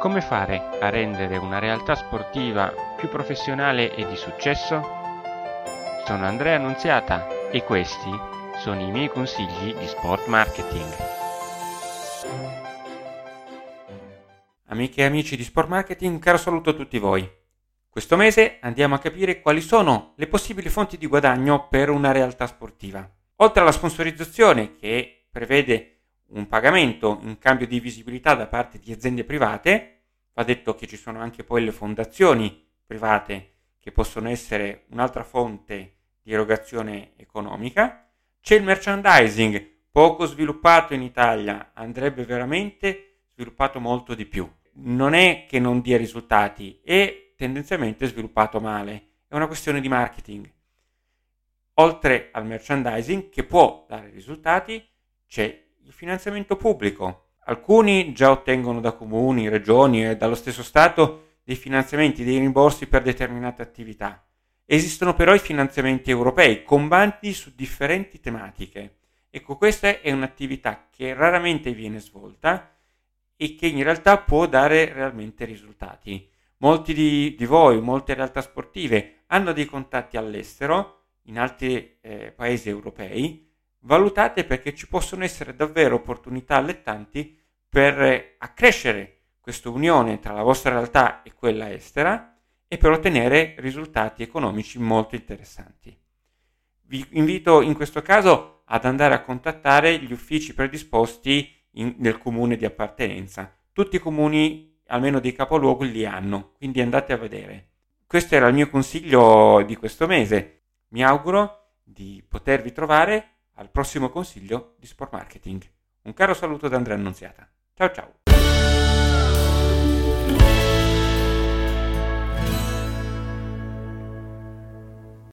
Come fare a rendere una realtà sportiva più professionale e di successo? Sono Andrea Annunziata e questi sono i miei consigli di sport marketing. Amiche e amici di sport marketing, un caro saluto a tutti voi. Questo mese andiamo a capire quali sono le possibili fonti di guadagno per una realtà sportiva. Oltre alla sponsorizzazione che prevede un pagamento in cambio di visibilità da parte di aziende private, va detto che ci sono anche poi le fondazioni private che possono essere un'altra fonte di erogazione economica, c'è il merchandising poco sviluppato in Italia, andrebbe veramente sviluppato molto di più. Non è che non dia risultati, è tendenzialmente sviluppato male, è una questione di marketing. Oltre al merchandising che può dare risultati, c'è il finanziamento pubblico. Alcuni già ottengono da comuni, regioni e dallo stesso Stato dei finanziamenti, dei rimborsi per determinate attività. Esistono però i finanziamenti europei con su differenti tematiche. Ecco, questa è un'attività che raramente viene svolta e che in realtà può dare realmente risultati. Molti di, di voi, molte realtà sportive hanno dei contatti all'estero, in altri eh, paesi europei, valutate perché ci possono essere davvero opportunità allettanti per accrescere questa unione tra la vostra realtà e quella estera e per ottenere risultati economici molto interessanti. Vi invito in questo caso ad andare a contattare gli uffici predisposti in, nel comune di appartenenza. Tutti i comuni, almeno dei capoluoghi, li hanno, quindi andate a vedere. Questo era il mio consiglio di questo mese. Mi auguro di potervi trovare al prossimo consiglio di Sport Marketing. Un caro saluto da Andrea Annunziata. Ciao ciao!